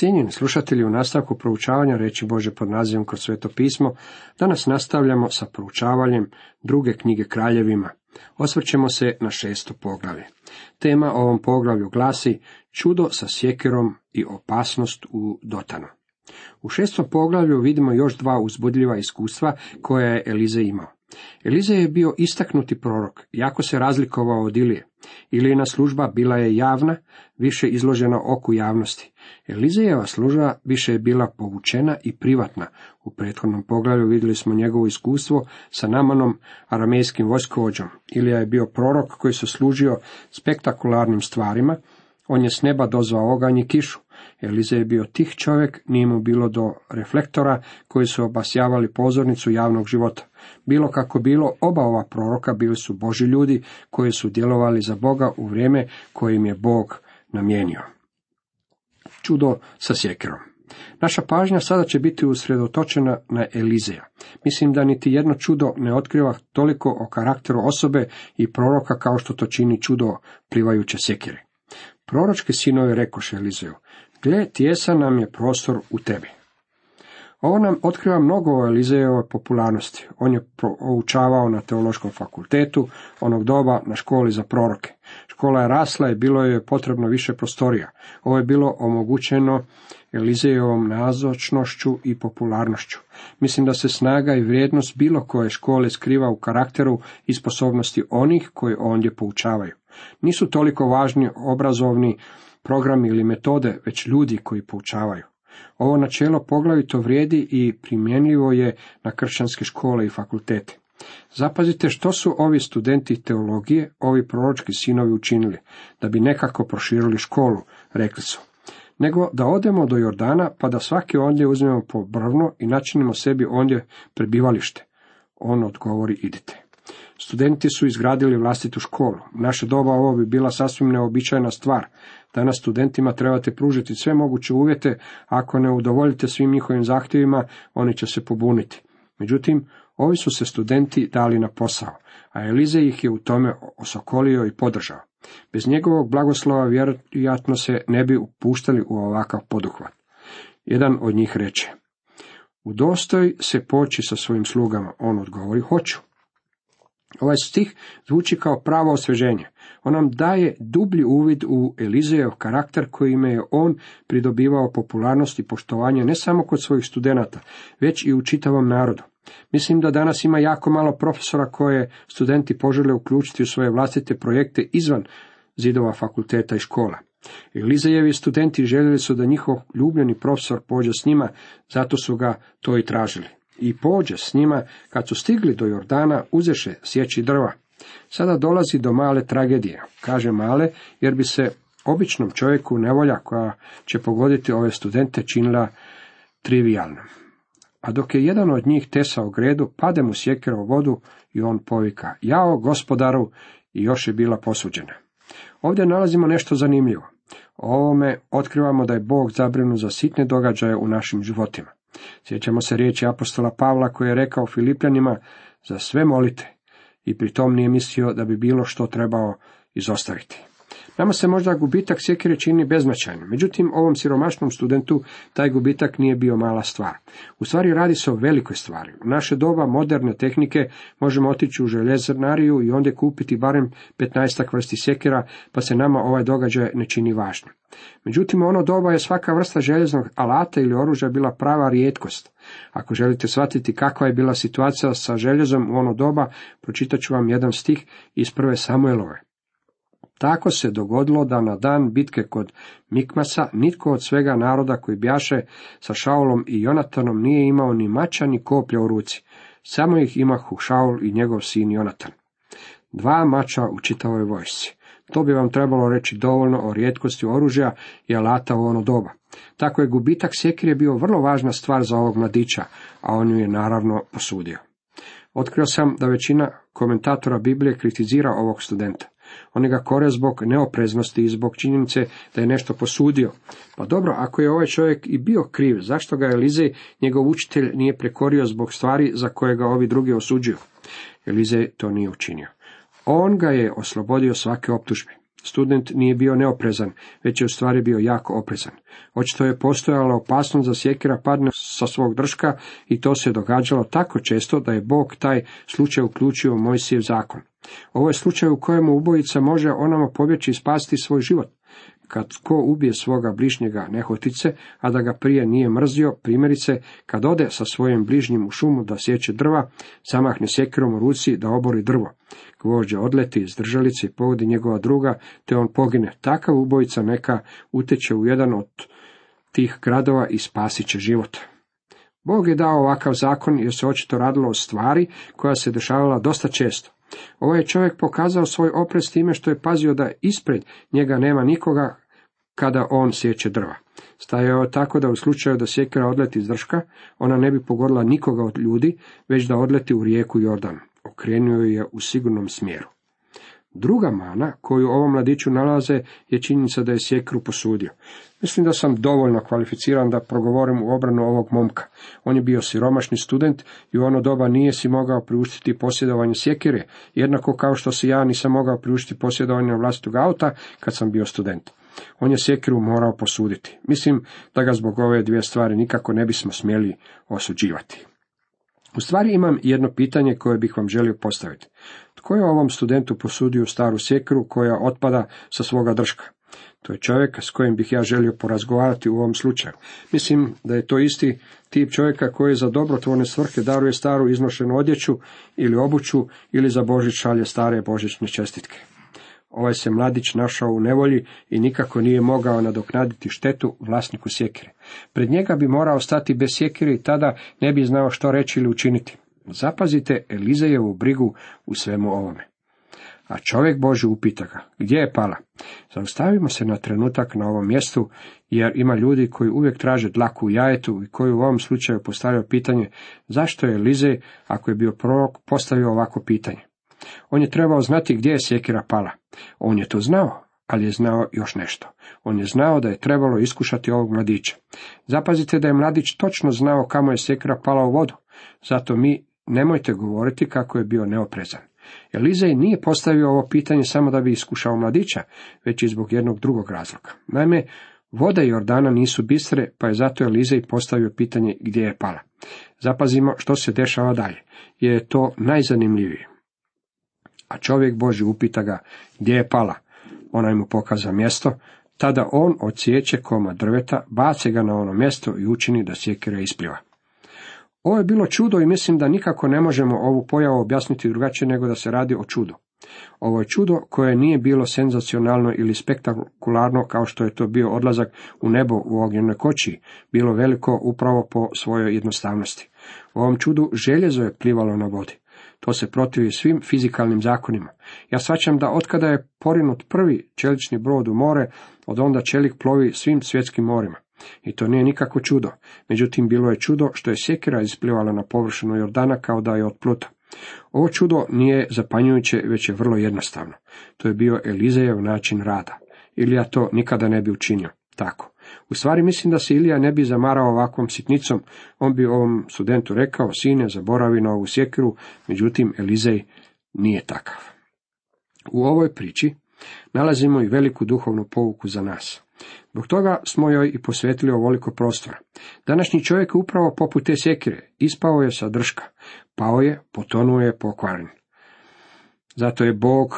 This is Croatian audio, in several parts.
Cijenjeni slušatelji, u nastavku proučavanja reći Bože pod nazivom kroz sveto pismo, danas nastavljamo sa proučavanjem druge knjige kraljevima. Osvrćemo se na šesto poglavlje. Tema ovom poglavlju glasi čudo sa sjekirom i opasnost u dotanu. U šestom poglavlju vidimo još dva uzbudljiva iskustva koja je Elize imao. Elize je bio istaknuti prorok, jako se razlikovao od Ilije. Ilijina služba bila je javna, više izložena oku javnosti. Elizejeva služba više je bila povučena i privatna. U prethodnom poglavlju vidjeli smo njegovo iskustvo sa Namanom, aramejskim vojskovođom. Ilija je bio prorok koji se služio spektakularnim stvarima, on je s neba dozvao oganj i kišu. Elize je bio tih čovjek, nije mu bilo do reflektora koji su obasjavali pozornicu javnog života. Bilo kako bilo, oba ova proroka bili su Boži ljudi koji su djelovali za Boga u vrijeme kojim je Bog namijenio. Čudo sa sjekirom. Naša pažnja sada će biti usredotočena na Elizeja. Mislim da niti jedno čudo ne otkriva toliko o karakteru osobe i proroka kao što to čini čudo plivajuće sjekire. Proročki sinovi rekoše Elizeju, gle, tjesan nam je prostor u tebi. Ovo nam otkriva mnogo o Elizejevoj popularnosti. On je poučavao na teološkom fakultetu, onog doba na školi za proroke. Škola je rasla i bilo je potrebno više prostorija. Ovo je bilo omogućeno Elizejevom nazočnošću i popularnošću. Mislim da se snaga i vrijednost bilo koje škole skriva u karakteru i sposobnosti onih koji ondje poučavaju. Nisu toliko važni obrazovni programi ili metode, već ljudi koji poučavaju. Ovo načelo poglavito vrijedi i primjenljivo je na kršćanske škole i fakultete. Zapazite što su ovi studenti teologije, ovi proročki sinovi učinili, da bi nekako proširili školu, rekli su. Nego da odemo do Jordana, pa da svaki ondje uzmemo po brvno i načinimo sebi ondje prebivalište. On odgovori, idite. Studenti su izgradili vlastitu školu. U naše doba ovo bi bila sasvim neobičajna stvar. Danas studentima trebate pružiti sve moguće uvjete, ako ne udovoljite svim njihovim zahtjevima, oni će se pobuniti. Međutim, ovi su se studenti dali na posao, a Elize ih je u tome osokolio i podržao. Bez njegovog blagoslova vjerojatno se ne bi upuštali u ovakav poduhvat. Jedan od njih reče, u dostoj se poći sa svojim slugama, on odgovori, hoću. Ovaj stih zvuči kao pravo osveženje. On nam daje dublji uvid u Elizejev karakter kojime je on pridobivao popularnost i poštovanje ne samo kod svojih studenata, već i u čitavom narodu. Mislim da danas ima jako malo profesora koje studenti požele uključiti u svoje vlastite projekte izvan zidova fakulteta i škola. Elizejevi studenti željeli su da njihov ljubljeni profesor pođe s njima, zato su ga to i tražili i pođe s njima, kad su stigli do Jordana, uzeše sjeći drva. Sada dolazi do male tragedije. Kaže male, jer bi se običnom čovjeku nevolja koja će pogoditi ove studente činila trivialnom. A dok je jedan od njih tesao gredu, pade mu sjekira u vodu i on povika, jao gospodaru, i još je bila posuđena. Ovdje nalazimo nešto zanimljivo. O ovome otkrivamo da je Bog zabrinu za sitne događaje u našim životima. Sjećamo se riječi apostola Pavla koji je rekao Filipljanima, za sve molite, i pri tom nije mislio da bi bilo što trebao izostaviti. Nama se možda gubitak sjekire čini beznačajnim, međutim ovom siromašnom studentu taj gubitak nije bio mala stvar. U stvari radi se o velikoj stvari. U naše doba moderne tehnike možemo otići u željezarnariju i ondje kupiti barem 15 vrsti sjekira, pa se nama ovaj događaj ne čini važnim. Međutim, ono doba je svaka vrsta željeznog alata ili oružja bila prava rijetkost. Ako želite shvatiti kakva je bila situacija sa željezom u ono doba, pročitat ću vam jedan stih iz prve Samuelove. Tako se dogodilo da na dan bitke kod Mikmasa nitko od svega naroda koji bjaše sa Šaulom i Jonatanom nije imao ni mača ni koplja u ruci. Samo ih imahu Šaul i njegov sin Jonatan. Dva mača u čitavoj vojsci. To bi vam trebalo reći dovoljno o rijetkosti oružja i alata u ono doba. Tako je gubitak sekire bio vrlo važna stvar za ovog mladića, a on ju je naravno posudio. Otkrio sam da većina komentatora Biblije kritizira ovog studenta. Oni ga kore zbog neopreznosti i zbog činjenice da je nešto posudio. Pa dobro, ako je ovaj čovjek i bio kriv, zašto ga Elizej, njegov učitelj, nije prekorio zbog stvari za koje ga ovi drugi osuđuju? Elizej to nije učinio. On ga je oslobodio svake optužbe. Student nije bio neoprezan, već je u stvari bio jako oprezan. Očito je postojala opasnost da sjekira padne sa svog drška i to se događalo tako često da je Bog taj slučaj uključio u Mojsijev zakon. Ovo je slučaj u kojemu ubojica može onamo pobjeći i spasiti svoj život. Kad ko ubije svoga bližnjega nehotice, a da ga prije nije mrzio, primjerice, kad ode sa svojim bližnjim u šumu da sjeće drva, zamahne sjekirom u ruci da obori drvo. Gvožđe odleti iz držalice i pogodi njegova druga, te on pogine. Takav ubojica neka uteče u jedan od tih gradova i spasit će život. Bog je dao ovakav zakon jer se očito radilo o stvari koja se dešavala dosta često. Ovaj je čovjek pokazao svoj oprez time što je pazio da ispred njega nema nikoga kada on sjeće drva. Stajao je tako da u slučaju da sjekira odleti iz drška, ona ne bi pogodila nikoga od ljudi, već da odleti u rijeku Jordan. Okrenuo je u sigurnom smjeru. Druga mana koju ovom mladiću nalaze je činjenica da je sjekru posudio. Mislim da sam dovoljno kvalificiran da progovorim u obranu ovog momka. On je bio siromašni student i u ono doba nije si mogao priuštiti posjedovanje sjekire, jednako kao što se ja nisam mogao priuštiti posjedovanje vlastitog auta kad sam bio student. On je sjekiru morao posuditi. Mislim da ga zbog ove dvije stvari nikako ne bismo smjeli osuđivati. U stvari imam jedno pitanje koje bih vam želio postaviti. Tko je ovom studentu posudio staru sjekiru koja otpada sa svoga drška? To je čovjek s kojim bih ja želio porazgovarati u ovom slučaju. Mislim da je to isti tip čovjeka koji za dobrotvorne svrhe daruje staru iznošenu odjeću ili obuću ili za Božić šalje stare božićne čestitke. Ovaj se mladić našao u nevolji i nikako nije mogao nadoknaditi štetu vlasniku sjekire. Pred njega bi morao stati bez sjekire i tada ne bi znao što reći ili učiniti. Zapazite Elizejevu brigu u svemu ovome. A čovjek Boži upita ga, gdje je pala? Zaustavimo se na trenutak na ovom mjestu, jer ima ljudi koji uvijek traže dlaku u jajetu i koji u ovom slučaju postavljaju pitanje, zašto je Elizej, ako je bio prorok, postavio ovako pitanje. On je trebao znati gdje je sjekira pala. On je to znao, ali je znao još nešto. On je znao da je trebalo iskušati ovog mladića. Zapazite da je mladić točno znao kamo je sjekira pala u vodu. Zato mi nemojte govoriti kako je bio neoprezan. Elizej nije postavio ovo pitanje samo da bi iskušao mladića, već i zbog jednog drugog razloga. Naime, vode Jordana nisu bistre, pa je zato Elizej postavio pitanje gdje je pala. Zapazimo što se dešava dalje, je to najzanimljivije. A čovjek Boži upita ga gdje je pala. Onaj mu pokaza mjesto, tada on odsjeće koma drveta, bace ga na ono mjesto i učini da sjekira ispliva. Ovo je bilo čudo i mislim da nikako ne možemo ovu pojavu objasniti drugačije nego da se radi o čudu. Ovo je čudo koje nije bilo senzacionalno ili spektakularno kao što je to bio odlazak u nebo u ognjenoj koči, bilo veliko upravo po svojoj jednostavnosti. U ovom čudu željezo je plivalo na vodi. To se protivi svim fizikalnim zakonima. Ja svaćam da otkada je porinut prvi čelični brod u more, od onda čelik plovi svim svjetskim morima. I to nije nikako čudo. Međutim, bilo je čudo što je sjekira isplivala na površinu Jordana kao da je od pluta. Ovo čudo nije zapanjujuće, već je vrlo jednostavno. To je bio Elizejev način rada. Ilija to nikada ne bi učinio. Tako. U stvari mislim da se Ilija ne bi zamarao ovakvom sitnicom, on bi ovom studentu rekao, sine, zaboravi na ovu sjekiru, međutim Elizej nije takav. U ovoj priči nalazimo i veliku duhovnu pouku za nas. Zbog toga smo joj i posvetili ovoliko prostora. Današnji čovjek upravo poput te sjekire, ispao je sa drška, pao je, potonuo je pokvaren. Zato je Bog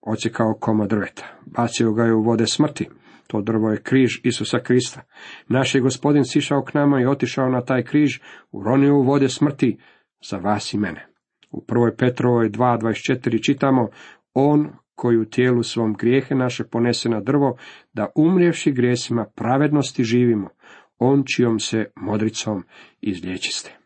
ocekao koma drveta, bacio ga je u vode smrti, to drvo je križ Isusa Krista. Naš je gospodin sišao k nama i otišao na taj križ, uronio u vode smrti za vas i mene. U prvoj Petrovoj 2.24 čitamo, on koji u tijelu svom grijehe naše ponese na drvo, da umrijevši grijesima pravednosti živimo, on čijom se modricom izlječiste.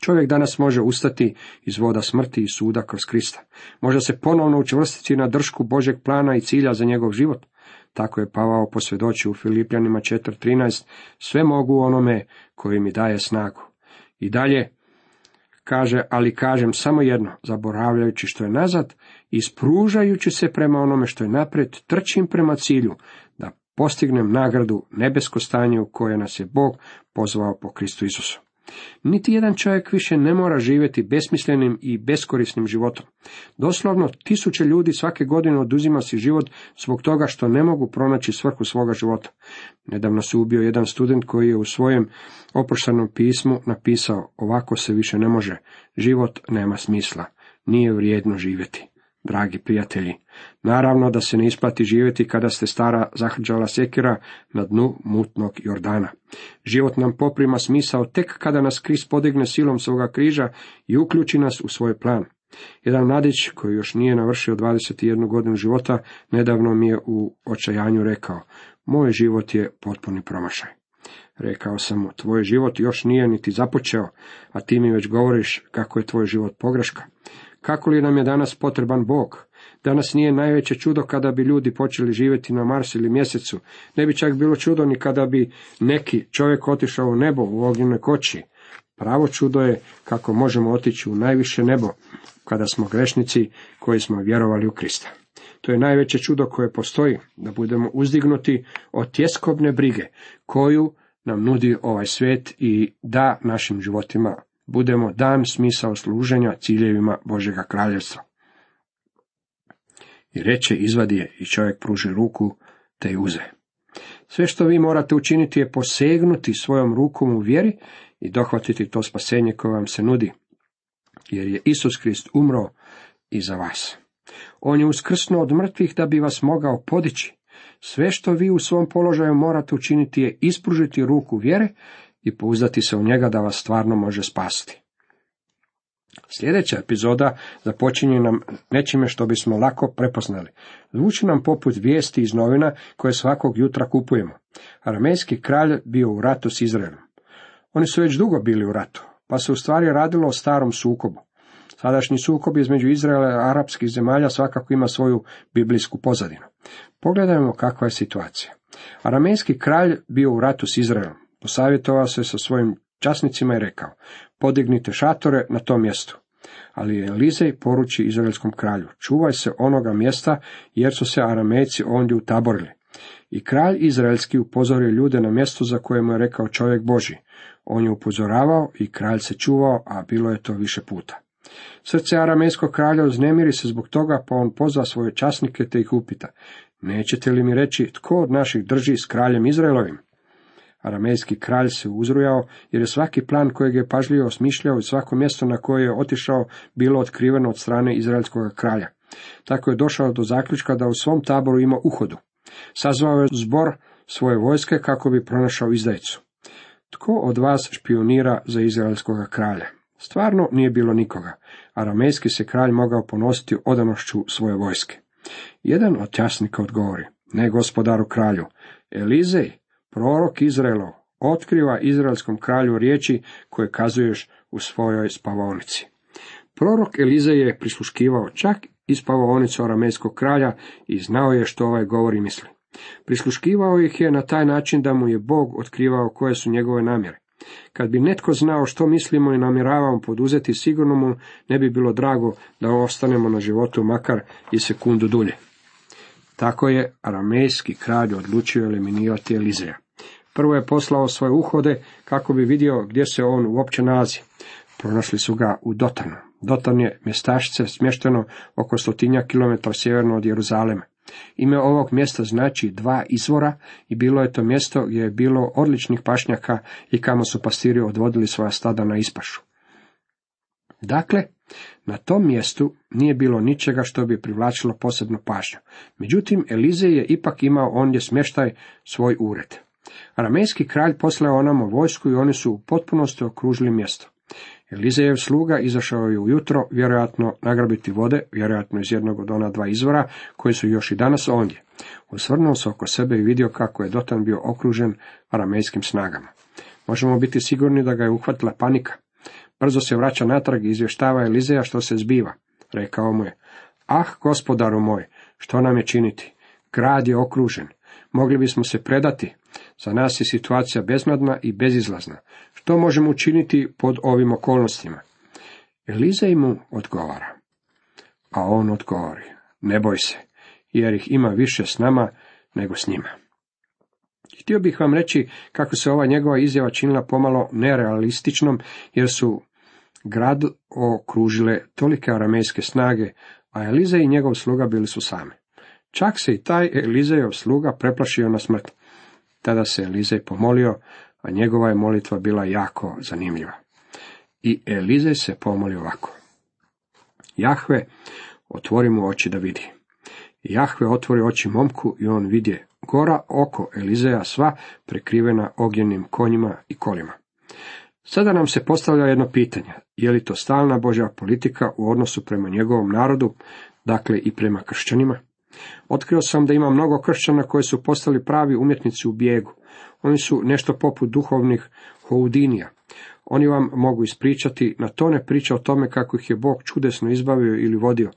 Čovjek danas može ustati iz voda smrti i suda kroz Krista. Može se ponovno učvrstiti na dršku Božeg plana i cilja za njegov život. Tako je Pavao posvjedočio u Filipljanima 4.13, sve mogu onome koji mi daje snagu. I dalje kaže, ali kažem samo jedno, zaboravljajući što je nazad, ispružajući se prema onome što je naprijed, trčim prema cilju, da postignem nagradu nebesko stanje u koje nas je Bog pozvao po Kristu Isusu. Niti jedan čovjek više ne mora živjeti besmislenim i beskorisnim životom. Doslovno tisuće ljudi svake godine oduzima si život zbog toga što ne mogu pronaći svrhu svoga života. Nedavno se ubio jedan student koji je u svojem oproštanom pismu napisao ovako se više ne može, život nema smisla, nije vrijedno živjeti dragi prijatelji. Naravno da se ne isplati živjeti kada ste stara zahrđala sekira na dnu mutnog Jordana. Život nam poprima smisao tek kada nas Krist podigne silom svoga križa i uključi nas u svoj plan. Jedan mladić koji još nije navršio 21 godinu života nedavno mi je u očajanju rekao, moj život je potpuni promašaj. Rekao sam mu, tvoj život još nije niti započeo, a ti mi već govoriš kako je tvoj život pogreška. Kako li nam je danas potreban Bog? Danas nije najveće čudo kada bi ljudi počeli živjeti na Marsu ili mjesecu. Ne bi čak bilo čudo ni kada bi neki čovjek otišao u nebo u ognjenoj koči. Pravo čudo je kako možemo otići u najviše nebo, kada smo grešnici koji smo vjerovali u Krista. To je najveće čudo koje postoji, da budemo uzdignuti od tjeskobne brige, koju nam nudi ovaj svijet i da našim životima budemo dan smisao služenja ciljevima Božega kraljevstva. I reče izvadi je i čovjek pruži ruku te uze. Sve što vi morate učiniti je posegnuti svojom rukom u vjeri i dohvatiti to spasenje koje vam se nudi, jer je Isus Krist umro i za vas. On je uskrsnuo od mrtvih da bi vas mogao podići. Sve što vi u svom položaju morate učiniti je ispružiti ruku vjere i pouzdati se u njega da vas stvarno može spasiti. Sljedeća epizoda započinje nam nečime što bismo lako prepoznali. Zvuči nam poput vijesti iz novina koje svakog jutra kupujemo. Aramejski kralj bio u ratu s Izraelom. Oni su već dugo bili u ratu, pa se u stvari radilo o starom sukobu. Sadašnji sukob između Izraela i arapskih zemalja svakako ima svoju biblijsku pozadinu. Pogledajmo kakva je situacija. Aramejski kralj bio u ratu s Izraelom. Posavjetovao se sa svojim časnicima i rekao, podignite šatore na tom mjestu. Ali Elizej poruči izraelskom kralju, čuvaj se onoga mjesta, jer su se aramejci ondje utaborili. I kralj izraelski upozorio ljude na mjesto za koje mu je rekao čovjek Boži. On je upozoravao i kralj se čuvao, a bilo je to više puta. Srce aramejskog kralja uznemiri se zbog toga, pa on pozva svoje časnike te ih upita. Nećete li mi reći tko od naših drži s kraljem Izraelovim? Aramejski kralj se uzrujao, jer je svaki plan kojeg je pažljivo osmišljao i svako mjesto na koje je otišao bilo otkriveno od strane izraelskog kralja. Tako je došao do zaključka da u svom taboru ima uhodu. Sazvao je zbor svoje vojske kako bi pronašao izdajicu. Tko od vas špionira za izraelskog kralja? Stvarno nije bilo nikoga. Aramejski se kralj mogao ponositi odanošću svoje vojske. Jedan od časnika odgovori, ne gospodaru kralju, Elizej, prorok Izraelov, otkriva izraelskom kralju riječi koje kazuješ u svojoj spavaonici. Prorok Elize je prisluškivao čak i spavaonicu aramejskog kralja i znao je što ovaj govori misli. Prisluškivao ih je na taj način da mu je Bog otkrivao koje su njegove namjere. Kad bi netko znao što mislimo i namjeravamo poduzeti, sigurno mu ne bi bilo drago da ostanemo na životu makar i sekundu dulje. Tako je aramejski kralj odlučio eliminirati Elizeja. Prvo je poslao svoje uhode kako bi vidio gdje se on uopće nalazi. Pronašli su ga u Dotanu. Dotan je mjestašce smješteno oko stotinja kilometara sjeverno od Jeruzalema. Ime ovog mjesta znači dva izvora i bilo je to mjesto gdje je bilo odličnih pašnjaka i kamo su pastiri odvodili svoja stada na ispašu. Dakle, na tom mjestu nije bilo ničega što bi privlačilo posebnu pažnju. Međutim, Elize je ipak imao ondje smještaj svoj ured. Aramejski kralj poslao onamo vojsku i oni su u potpunosti okružili mjesto. Elizejev sluga izašao je ujutro, vjerojatno nagrabiti vode, vjerojatno iz jednog od ona dva izvora, koji su još i danas ondje. Osvrnuo se oko sebe i vidio kako je Dotan bio okružen aramejskim snagama. Možemo biti sigurni da ga je uhvatila panika. Brzo se vraća natrag i izvještava Elizeja što se zbiva. Rekao mu je, ah, gospodaru moj, što nam je činiti? Grad je okružen. Mogli bismo se predati. Za nas je situacija beznadna i bezizlazna. Što možemo učiniti pod ovim okolnostima? Elizej mu odgovara. A on odgovori, ne boj se, jer ih ima više s nama nego s njima. Htio bih vam reći kako se ova njegova izjava činila pomalo nerealističnom, jer su grad okružile tolike aramejske snage, a Elize i njegov sluga bili su same. Čak se i taj Elizejov sluga preplašio na smrt. Tada se Elizej pomolio, a njegova je molitva bila jako zanimljiva. I Elizej se pomoli ovako. Jahve, otvori mu oči da vidi. Jahve otvori oči momku i on vidje gora oko Elizeja sva prekrivena ognjenim konjima i kolima. Sada nam se postavlja jedno pitanje, je li to stalna Božja politika u odnosu prema njegovom narodu, dakle i prema kršćanima? Otkrio sam da ima mnogo kršćana koji su postali pravi umjetnici u bijegu. Oni su nešto poput duhovnih houdinija. Oni vam mogu ispričati na tone priča o tome kako ih je Bog čudesno izbavio ili vodio.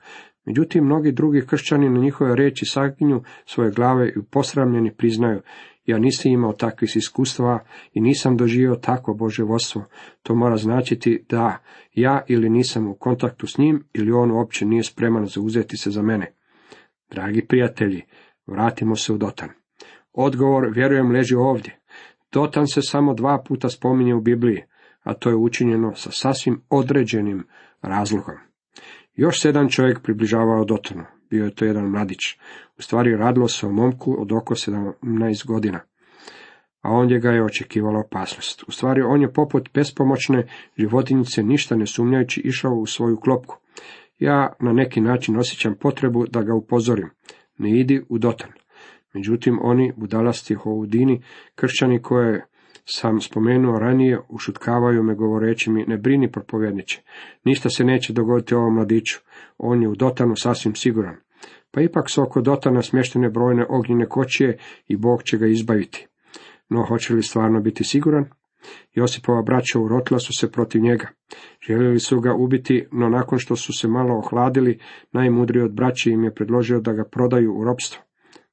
Međutim, mnogi drugi kršćani na njihove reči saginju svoje glave i posramljeni priznaju, ja nisam imao takvih iskustva i nisam doživio takvo Bože vodstvo. To mora značiti da ja ili nisam u kontaktu s njim ili on uopće nije spreman zauzeti se za mene. Dragi prijatelji, vratimo se u Dotan. Odgovor, vjerujem, leži ovdje. Dotan se samo dva puta spominje u Bibliji, a to je učinjeno sa sasvim određenim razlogom. Još sedam čovjek približavao Dotanu. Bio je to jedan mladić. U stvari radilo se o momku od oko 17 godina. A ondje ga je očekivala opasnost. U stvari on je poput bespomoćne životinjice ništa ne sumnjajući išao u svoju klopku. Ja na neki način osjećam potrebu da ga upozorim. Ne idi u Dotan. Međutim, oni, budalasti houdini, kršćani koje sam spomenuo ranije, ušutkavaju me govoreći mi, ne brini propovjedniče, ništa se neće dogoditi ovom mladiću, on je u Dotanu sasvim siguran. Pa ipak su oko Dotana smještene brojne ognjene kočije i Bog će ga izbaviti. No, hoće li stvarno biti siguran? Josipova braća urotila su se protiv njega. Željeli su ga ubiti, no nakon što su se malo ohladili, najmudriji od braći im je predložio da ga prodaju u ropstvo.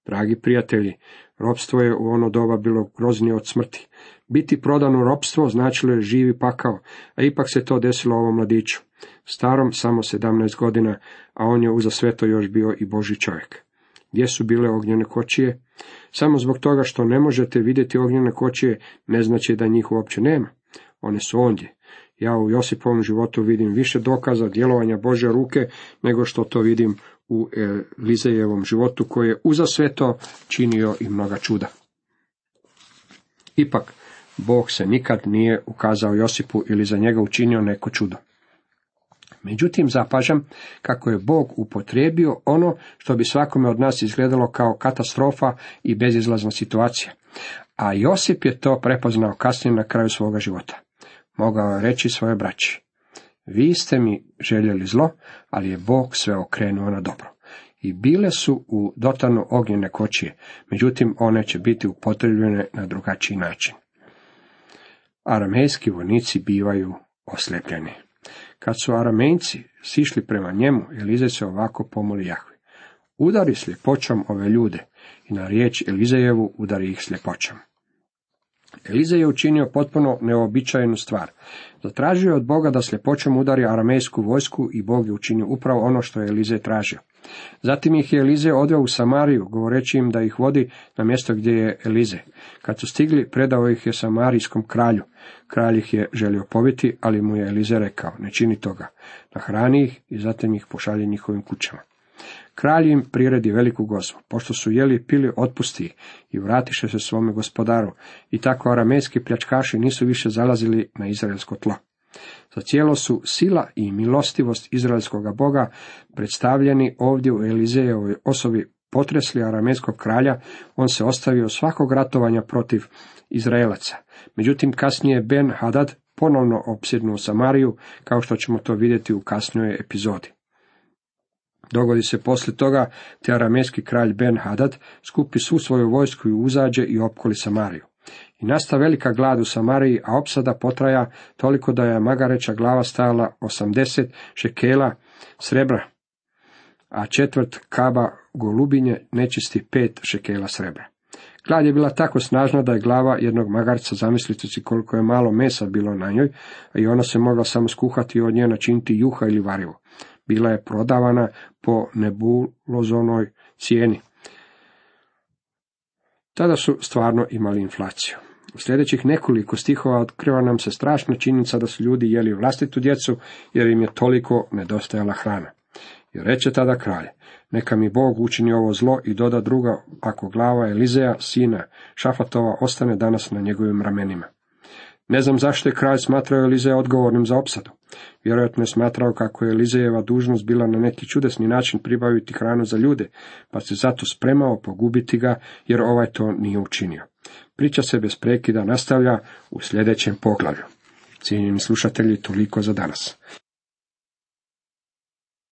Dragi prijatelji, ropstvo je u ono doba bilo groznije od smrti. Biti prodan u ropstvo značilo je živi pakao, a ipak se to desilo ovom mladiću. Starom samo sedamnaest godina, a on je uza sve to još bio i Boži čovjek. Gdje su bile ognjene kočije? Samo zbog toga što ne možete vidjeti ognjene kočije, ne znači da njih uopće nema. One su ondje. Ja u Josipovom životu vidim više dokaza djelovanja Bože ruke, nego što to vidim u Elizejevom životu, koji je uza sve to činio i mnoga čuda. Ipak, Bog se nikad nije ukazao Josipu ili za njega učinio neko čudo. Međutim, zapažam kako je Bog upotrijebio ono što bi svakome od nas izgledalo kao katastrofa i bezizlazna situacija. A Josip je to prepoznao kasnije na kraju svoga života. Mogao je reći svoje braći. Vi ste mi željeli zlo, ali je Bog sve okrenuo na dobro. I bile su u dotanu ognjene kočije, međutim one će biti upotrebljene na drugačiji način. Aramejski vojnici bivaju oslepljeni. Kad su aramejci sišli prema njemu, Elize se ovako pomoli Jahve. Udari sljepoćom ove ljude i na riječ Elizejevu udari ih sljepoćom. Elize je učinio potpuno neobičajenu stvar. Zatražio je od Boga da sljepoćom udari aramejsku vojsku i Bog je učinio upravo ono što je Elize tražio. Zatim ih je Elize odveo u Samariju, govoreći im da ih vodi na mjesto gdje je Elize. Kad su stigli, predao ih je Samarijskom kralju. Kralj ih je želio pobiti, ali mu je Elize rekao, ne čini toga. Nahrani ih i zatim ih pošalje njihovim kućama. Kralj im priredi veliku gozbu, pošto su jeli pili otpusti i vratiše se svome gospodaru, i tako aramejski pljačkaši nisu više zalazili na izraelsko tlo. Za cijelo su sila i milostivost izraelskoga boga predstavljeni ovdje u Elizejevoj osobi potresli aramejskog kralja, on se ostavio svakog ratovanja protiv Izraelaca. Međutim, kasnije Ben Hadad ponovno opsjednuo Samariju, kao što ćemo to vidjeti u kasnijoj epizodi. Dogodi se poslije toga, te aramejski kralj Ben Hadad skupi svu svoju vojsku i uzađe i opkoli Samariju. I nasta velika glad u Samariji, a opsada potraja toliko da je magareća glava stajala osamdeset šekela srebra, a četvrt kaba golubinje nečisti pet šekela srebra. Glad je bila tako snažna da je glava jednog magarca, zamislite si koliko je malo mesa bilo na njoj, i ona se mogla samo skuhati i od nje načiniti juha ili varivo. Bila je prodavana po nebulozonoj cijeni. Tada su stvarno imali inflaciju. U sljedećih nekoliko stihova otkriva nam se strašna činjenica da su ljudi jeli vlastitu djecu, jer im je toliko nedostajala hrana. I reče tada kralj, neka mi Bog učini ovo zlo i doda druga, ako glava Elizeja, sina Šafatova, ostane danas na njegovim ramenima. Ne znam zašto je kralj smatrao Elizeja odgovornim za opsadu. Vjerojatno je smatrao kako je Elizejeva dužnost bila na neki čudesni način pribaviti hranu za ljude, pa se zato spremao pogubiti ga, jer ovaj to nije učinio. Priča se bez prekida nastavlja u sljedećem poglavlju. Cijenjeni slušatelji, toliko za danas.